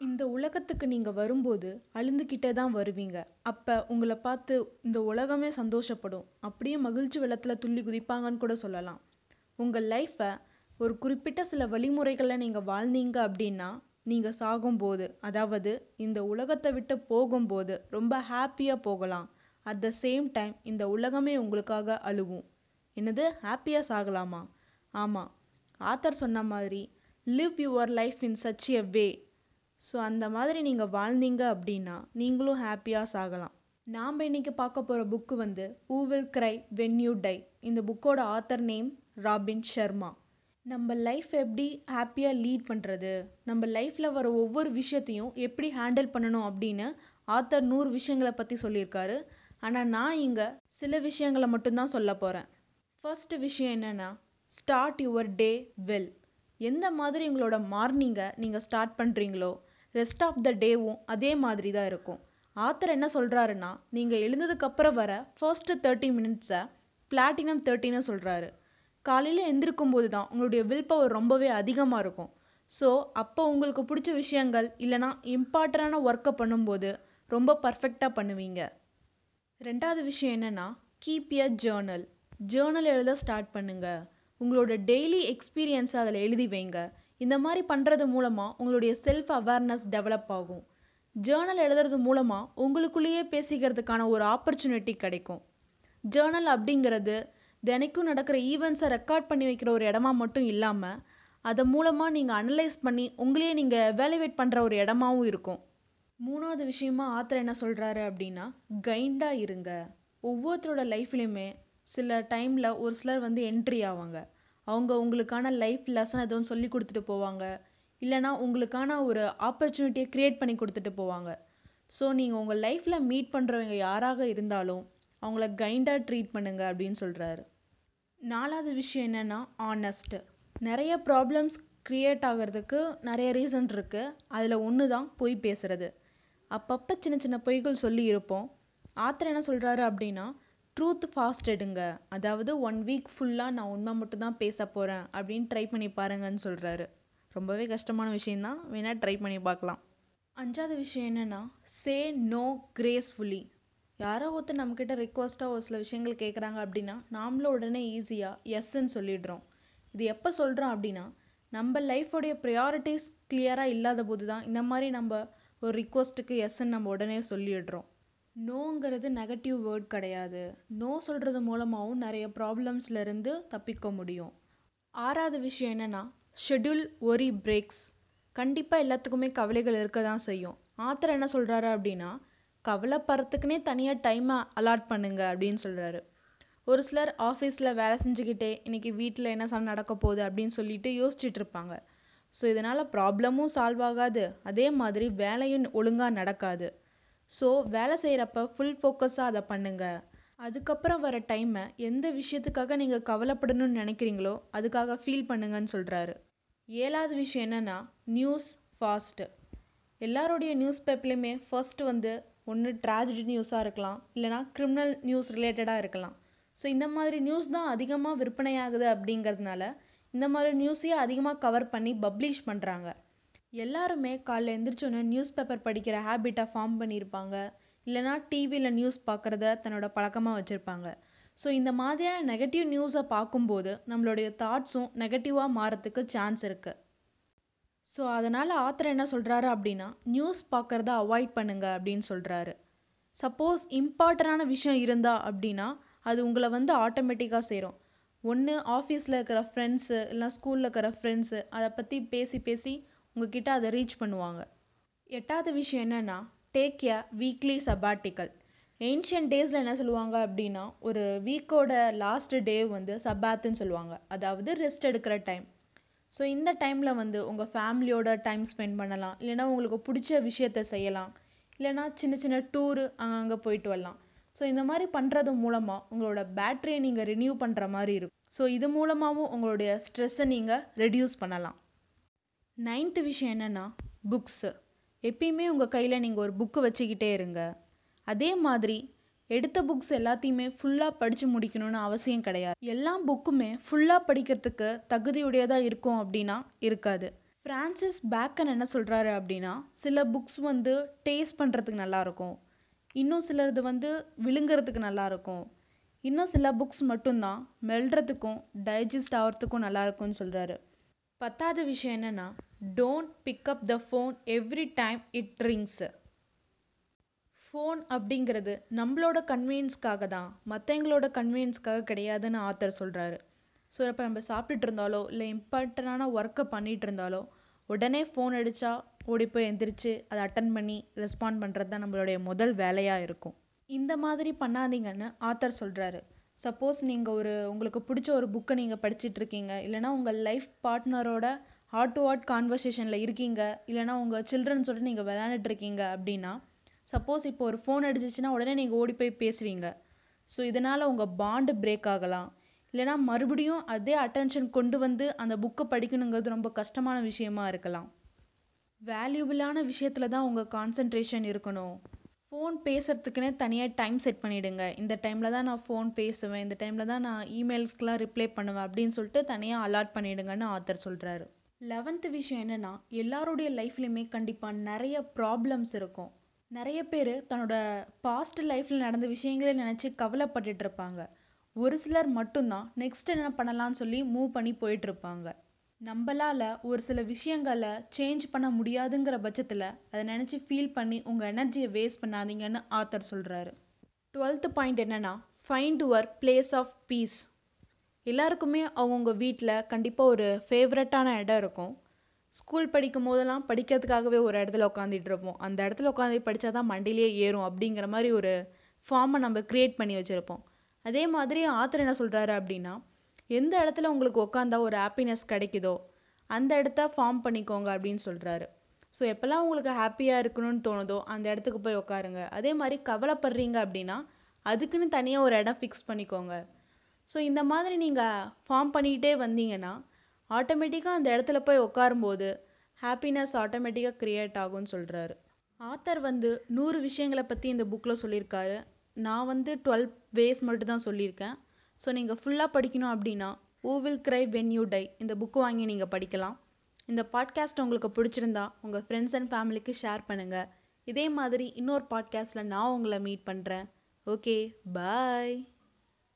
இந்த உலகத்துக்கு நீங்கள் வரும்போது அழுந்துக்கிட்டே தான் வருவீங்க. அப்போ உங்களை பார்த்து இந்த உலகமே சந்தோஷப்படும். அப்படியே மகிழ்ச்சி வெள்ளத்தில் துள்ளி குதிப்பாங்கன்னு கூட சொல்லலாம். உங்கள் லைஃப்பை ஒரு குறிப்பிட்ட சில வழிமுறைகளை நீங்கள் வாழ்ந்தீங்க அப்படின்னா நீங்கள் சாகும்போது அதாவது இந்த உலகத்தை விட்டு போகும்போது ரொம்ப ஹாப்பியாக போகலாம். அட் த சேம் டைம் இந்த உலகமே உங்களுக்காக அழுவும் என்னது? ஹாப்பியாக சாகலாமா? ஆமாம் ஆத்தர் சொன்ன மாதிரி live your life in such a way so அந்த மாதிரி நீங்கள் வாழ்ந்தீங்க அப்படின்னா நீங்களும் ஹாப்பியாக சாகலாம். நாம் இன்றைக்கி பார்க்க போகிற புக்கு வந்து who will cry when you die இந்த புக்கோட ஆத்தர் நேம் ராபின் ஷர்மா. நம்ம லைஃப் எப்படி ஹாப்பியாக லீட் பண்ணுறது நம்ம லைஃப்பில் வர ஒவ்வொரு விஷயத்தையும் எப்படி ஹேண்டில் பண்ணணும் அப்படின்னு ஆத்தர் நூறு விஷயங்களை பற்றி சொல்லியிருக்காரு. ஆனால் நான் இங்கே சில விஷயங்களை மட்டும்தான் சொல்ல போகிறேன் ஃபர்ஸ்ட் விஷயம் என்னென்னா ஸ்டார்ட் யுவர் டே வெல் எந்த மாதிரி உங்களோட மார்னிங்கை நீங்கள் ஸ்டார்ட் பண்ணுறீங்களோ ரெஸ்ட் ஆஃப் த டேவும் அதே மாதிரி தான் இருக்கும். ஆத்தர் என்ன சொல்கிறாருன்னா நீங்கள் எழுந்ததுக்கப்புறம் வர ஃபர்ஸ்ட்டு தேர்ட்டி மினிட்ஸை பிளாட்டினம் தேர்ட்டின்னு சொல்கிறாரு காலையில் எந்திருக்கும் போது தான் உங்களுடைய வில் பவர் ரொம்பவே அதிகமாக இருக்கும். ஸோ அப்போ உங்களுக்கு பிடிச்ச விஷயங்கள் இல்லைனா இம்பார்ட்டண்டான ஒர்க்கை பண்ணும்போது ரொம்ப பர்ஃபெக்டாக பண்ணுவீங்க. ரெண்டாவது விஷயம் என்னென்னா கீப் எ ஜேர்னல் ஜேர்னல் எழுத ஸ்டார்ட் பண்ணுங்கள் உங்களோட டெய்லி எக்ஸ்பீரியன்ஸை அதில் எழுதி வைங்க. இந்த மாதிரி பண்ணுறது மூலமாக உங்களுடைய செல்ஃப் அவேர்னஸ் டெவலப் ஆகும். ஜேர்னல் எழுதுறது மூலமாக உங்களுக்குள்ளேயே பேசிக்கிறதுக்கான ஒரு ஆப்பர்ச்சுனிட்டி கிடைக்கும். ஜேர்னல் அப்படிங்கிறது தினைக்கும் நடக்கிற ஈவெண்ட்ஸை ரெக்கார்ட் பண்ணி வைக்கிற ஒரு இடமா மட்டும் இல்லாமல் அதை மூலமாக நீங்கள் அனலைஸ் பண்ணி உங்களையே நீங்கள் வேலிவேட் பண்ணுற ஒரு இடமாவும் இருக்கும். மூணாவது விஷயமா ஆத்தர் என்ன சொல்கிறாரு அப்படின்னா கைண்டாக இருங்க. ஒவ்வொருத்தரோட லைஃப்லேயுமே சில டைமில் ஒரு சிலர் வந்து என்ட்ரி ஆவாங்க. அவங்க உங்களுக்கான லைஃப் லெசன் எதுவும் சொல்லி கொடுத்துட்டு போவாங்க. இல்லைனா உங்களுக்கான ஒரு ஆப்பர்ச்சுனிட்டியை க்ரியேட் பண்ணி கொடுத்துட்டு போவாங்க. ஸோ நீங்கள் உங்கள் லைஃப்பில் மீட் பண்ணுறவங்க யாராக இருந்தாலும் அவங்கள கைண்டாக ட்ரீட் பண்ணுங்க அப்படின்னு சொல்கிறாரு நாலாவது விஷயம் என்னென்னா ஆனஸ்ட்டு நிறைய ப்ராப்ளம்ஸ் க்ரியேட் ஆகிறதுக்கு நிறைய ரீசன் இருக்குது அதில் ஒன்று தான் பொய் பேசுகிறது அப்பப்போ சின்ன சின்ன பொய்கள் சொல்லி இருப்போம். ஆத்தர் என்ன சொல்கிறாரு அப்படின்னா ட்ரூத் ஃபாஸ்ட் எடுங்க. அதாவது ஒன் வீக் ஃபுல்லாக நான் உண்மை மட்டும் தான் பேச போகிறேன் அப்படின்னு ட்ரை பண்ணி பாருங்கன்னு சொல்கிறாரு ரொம்பவே கஷ்டமான விஷயந்தான் வேணால் ட்ரை பண்ணி பார்க்கலாம். அஞ்சாவது விஷயம் என்னென்னா சே நோ கிரேஸ்ஃபுல்லி யாரோ ஒருத்தர் நம்மக்கிட்ட ரிக்வஸ்ட்டாக ஒரு சில விஷயங்கள் கேட்குறாங்க அப்படின்னா நாமளும் உடனே ஈஸியாக எஸ்ன்னு சொல்லிடுறோம். இது எப்போ சொல்கிறோம் அப்படின்னா நம்ம லைஃபோடைய ப்ரையாரிட்டிஸ் கிளியராக இல்லாத போது தான் இந்த மாதிரி நம்ம ஒரு ரிக்வஸ்ட்டுக்கு எஸ்ன்னு நம்ம உடனே சொல்லிடுறோம். நோங்கிறது நெகட்டிவ் வேர்ட் கிடையாது. நோ சொல்கிறது மூலமாகவும் நிறைய ப்ராப்ளம்ஸ்லேருந்து தப்பிக்க முடியும். ஆறாவது விஷயம் என்னென்னா ஷெட்யூல் ஒரி பிரேக்ஸ் கண்டிப்பாக எல்லாத்துக்குமே கவலைகள் இருக்க தான் செய்யும். ஆத்தர் என்ன சொல்கிறாரு அப்படின்னா கவலைப்படுறதுக்குனே தனியாக டைமை அலாட் பண்ணுங்க அப்படின்னு சொல்கிறாரு ஒரு சிலர் ஆஃபீஸில் வேலை செஞ்சுக்கிட்டே இன்றைக்கி வீட்டில் என்ன சார் நடக்க போகுது அப்படின்னு சொல்லிட்டு யோசிச்சுட்டு இருப்பாங்க. ஸோ இதனால் ப்ராப்ளமும் சால்வ் ஆகாது. அதே மாதிரி வேலையும் ஒழுங்காக நடக்காது. ஸோ வேலை செய்கிறப்ப ஃபுல் ஃபோக்கஸாக அதை பண்ணுங்கள் அதுக்கப்புறம் வர டைமை எந்த விஷயத்துக்காக நீங்கள் கவலைப்படணும்னு நினைக்கிறீங்களோ அதுக்காக ஃபீல் பண்ணுங்கன்னு சொல்கிறாரு ஏழாவது விஷயம் என்னென்னா நியூஸ் ஃபாஸ்ட்டு எல்லாருடைய நியூஸ் பேப்பர்லேயுமே ஃபஸ்ட்டு வந்து ஒன்று ட்ராஜடி நியூஸாக இருக்கலாம் இல்லைனா கிரிமினல் நியூஸ் ரிலேட்டடாக இருக்கலாம். ஸோ இந்த மாதிரி நியூஸ் தான் அதிகமாக விற்பனையாகுது அப்படிங்கிறதுனால இந்த மாதிரி நியூஸையே அதிகமாக கவர் பண்ணி பப்ளிஷ் பண்ணுறாங்க எல்லாருமே காலைல எழுந்திரிச்சோன்னே நியூஸ் பேப்பர் படிக்கிற ஹேபிட்டை ஃபார்ம் பண்ணியிருப்பாங்க இல்லைனா டிவியில் நியூஸ் பார்க்குறத தன்னோட பழக்கமாக வச்சுருப்பாங்க. ஸோ இந்த மாதிரியான நெகட்டிவ் நியூஸை பார்க்கும்போது நம்மளுடைய தாட்ஸும் நெகட்டிவாக மாறத்துக்கு சான்ஸ் இருக்குது ஸோ அதனால் ஆத்தர் என்ன சொல்கிறாரு அப்படின்னா நியூஸ் பார்க்குறத அவாய்ட் பண்ணுங்க அப்படின்னு சொல்கிறாரு சப்போஸ் இம்பார்ட்டண்டான விஷயம் இருந்தால் அப்படின்னா அது உங்களை வந்து ஆட்டோமேட்டிக்காக சேரும். ஒன்று ஆஃபீஸில் இருக்கிற ஃப்ரெண்ட்ஸு இல்லைனா ஸ்கூலில் இருக்கிற ஃப்ரெண்ட்ஸு அதை பற்றி பேசி பேசி உங்ககிட்ட அதை ரீச் பண்ணுவாங்க. எட்டாவது விஷயம் என்னென்னா take a weekly sabbatical ancient டேஸில் என்ன சொல்லுவாங்க அப்படின்னா ஒரு வீக்கோட லாஸ்ட் டே வந்து சபாத்துன்னு சொல்லுவாங்க. அதாவது ரெஸ்ட் எடுக்கிற டைம் ஸோ இந்த டைமில் வந்து உங்கள் ஃபேமிலியோட டைம் ஸ்பெண்ட் பண்ணலாம். இல்லைனா உங்களுக்கு பிடிச்ச விஷயத்த செய்யலாம். இல்லைனா சின்ன சின்ன டூரு அங்கங்கே போயிட்டு வரலாம். ஸோ இந்த மாதிரி பண்ணுறது மூலமாக உங்களோட பேட்டரியை நீங்கள் ரினியூ பண்ணுற மாதிரி இருக்கும். ஸோ இது மூலமாகவும் உங்களுடைய ஸ்ட்ரெஸ்ஸை நீங்கள் ரெடியூஸ் பண்ணலாம். நைன்த்து விஷயம் என்னென்னா புக்ஸு எப்பயுமே உங்கள் கையில் நீங்கள் ஒரு புக்கு வச்சுக்கிட்டே இருங்க. அதே மாதிரி எடுத்த புக்ஸ் எல்லாத்தையுமே ஃபுல்லாக படித்து முடிக்கணும்னு அவசியம் கிடையாது. எல்லா புக்குமே ஃபுல்லாக படிக்கிறதுக்கு தகுதியுடையதாக இருக்கும் அப்படின்னா இருக்காது. ஃப்ரான்சிஸ் பேக்கன் என்ன சொல்கிறாரு அப்படின்னா சில புக்ஸ் வந்து டேஸ்ட் பண்ணுறதுக்கு நல்லாயிருக்கும் இன்னும் சிலது வந்து விழுங்குறதுக்கு நல்லாயிருக்கும் இன்னும் சில புக்ஸ் மட்டும்தான் மெல்றதுக்கும் டைஜஸ்ட் ஆகிறதுக்கும் நல்லாயிருக்கும்னு சொல்கிறாரு பத்தாவது விஷயம் என்னென்னா don't pick up the phone every time it rings phone அப்படிங்கிறது நம்மளோட கன்வீனியன்ஸ்க்காக தான். மற்றவங்களோட கன்வீனியன்ஸ்க்காக கிடையாதுன்னு ஆத்தர் சொல்கிறாரு ஸோ இப்போ நம்ம சாப்பிட்டுட்டு இருந்தாலோ இல்லை இம்பார்ட்டண்டான ஒர்க்கை பண்ணிகிட்டு இருந்தாலோ உடனே ஃபோன் அடித்தா ஓடி போய் எந்திரிச்சு அதை அட்டன் பண்ணி ரெஸ்பாண்ட் பண்ணுறது தான் நம்மளுடைய முதல் வேலையாக இருக்கும். இந்த மாதிரி பண்ணாதீங்கன்னு ஆத்தர் சொல்கிறாரு சப்போஸ் நீங்கள் ஒரு உங்களுக்கு பிடிச்ச ஒரு புக்கை நீங்கள் படிச்சுட்ருக்கீங்க இல்லைனா உங்கள் லைஃப் பார்ட்னரோட ஹார்ட் டு ஹார்ட் கான்வர்சேஷனில் இருக்கீங்க. இல்லைனா உங்கள் சில்ட்ரன்ஸோட நீங்கள் விளையாண்டுட்டு இருக்கீங்க அப்படின்னா சப்போஸ் இப்போ ஒரு ஃபோன் அடிச்சிச்சுன்னா உடனே நீங்கள் ஓடி போய் பேசுவீங்க. ஸோ இதனால் உங்கள் பாண்டு பிரேக் ஆகலாம். இல்லைனா மறுபடியும் அதே அட்டென்ஷன் கொண்டு வந்து அந்த புக்கை படிக்கணுங்கிறது ரொம்ப கஷ்டமான விஷயமா இருக்கலாம். வேல்யூபிளான விஷயத்தில் தான் உங்கள் கான்சன்ட்ரேஷன் இருக்கணும். ஃபோன் பேசுகிறதுக்குனே தனியாக டைம் செட் பண்ணிவிடுங்க இந்த டைமில் தான் நான் ஃபோன் பேசுவேன். இந்த டைமில் தான் நான் இமெயில்ஸ்க்கெலாம் ரிப்ளை பண்ணுவேன் அப்படின்னு சொல்லிட்டு தனியாக அலாட் பண்ணிவிடுங்கன்னு ஆத்தர் சொல்கிறாரு லெவன்த்து விஷயம் என்னென்னா எல்லாருடைய லைஃப்லையுமே கண்டிப்பாக நிறைய ப்ராப்ளம்ஸ் இருக்கும். நிறைய பேர் தன்னோட பாஸ்ட் லைஃப்பில் நடந்த விஷயங்களே நினச்சி கவலைப்பட்டுட்டு இருப்பாங்க. ஒரு சிலர் மட்டும்தான் நெக்ஸ்ட் என்ன பண்ணலாம்னு சொல்லி மூவ் பண்ணி போயிட்டுருப்பாங்க நம்மளால் ஒரு சில விஷயங்களை சேஞ்ச் பண்ண முடியாதுங்கிற பட்சத்தில் அதை நினச்சி ஃபீல் பண்ணி உங்கள் எனர்ஜியை வேஸ்ட் பண்ணாதீங்கன்னு ஆத்தர் சொல்கிறாரு டுவெல்த்து பாயிண்ட் என்னென்னா find your place of peace எல்லாருக்குமே அவங்கவுங்க வீட்டில் கண்டிப்பாக ஒரு ஃபேவரட்டான இடம் இருக்கும். ஸ்கூல் படிக்கும் போதெல்லாம் படிக்கிறதுக்காகவே ஒரு இடத்துல உட்காந்துட்டு இருப்போம். அந்த இடத்துல உட்காந்து படித்தா தான் மண்டிலே ஏறும் அப்படிங்கிற மாதிரி ஒரு ஃபார்மை நம்ம க்ரியேட் பண்ணி வச்சுருப்போம். அதே மாதிரி ஆத்தர் என்ன சொல்கிறாரு அப்படின்னா எந்த இடத்துல உங்களுக்கு உட்காந்தா ஒரு ஹாப்பினஸ் கிடைக்குதோ அந்த இடத்த ஃபார்ம் பண்ணிக்கோங்க அப்படின்னு சொல்கிறாரு ஸோ எப்போல்லாம் உங்களுக்கு ஹாப்பியாக இருக்கணும்னு தோணுதோ அந்த இடத்துக்கு போய் உட்காருங்க அதே மாதிரி கவலைப்படுறீங்க அப்படின்னா அதுக்குன்னு தனியாக ஒரு இடம் ஃபிக்ஸ் பண்ணிக்கோங்க. ஸோ இந்த மாதிரி நீங்கள் ஃபார்ம் பண்ணிக்கிட்டே வந்தீங்கன்னா ஆட்டோமேட்டிக்காக அந்த இடத்துல போய் உட்காரும்போது ஹாப்பினஸ் ஆட்டோமேட்டிக்காக க்ரியேட் ஆகும்னு சொல்கிறாரு ஆத்தர் வந்து நூறு விஷயங்களை பற்றி இந்த புக்கில் சொல்லியிருக்காரு. நான் வந்து டுவெல் வேஸ் மட்டும் தான் சொல்லியிருக்கேன் ஸோ நீங்கள் ஃபுல்லாக படிக்கணும் அப்படின்னா who will cry when you die இந்த புக்கு வாங்கி நீங்கள் படிக்கலாம். இந்த பாட்காஸ்ட் உங்களுக்கு பிடிச்சிருந்தா உங்கள் ஃப்ரெண்ட்ஸ் அண்ட் ஃபேமிலிக்கு ஷேர் பண்ணுங்கள் இதே மாதிரி இன்னொரு பாட்காஸ்ட்டில் நான் உங்களை மீட் பண்ணுறேன் ஓகே பாய்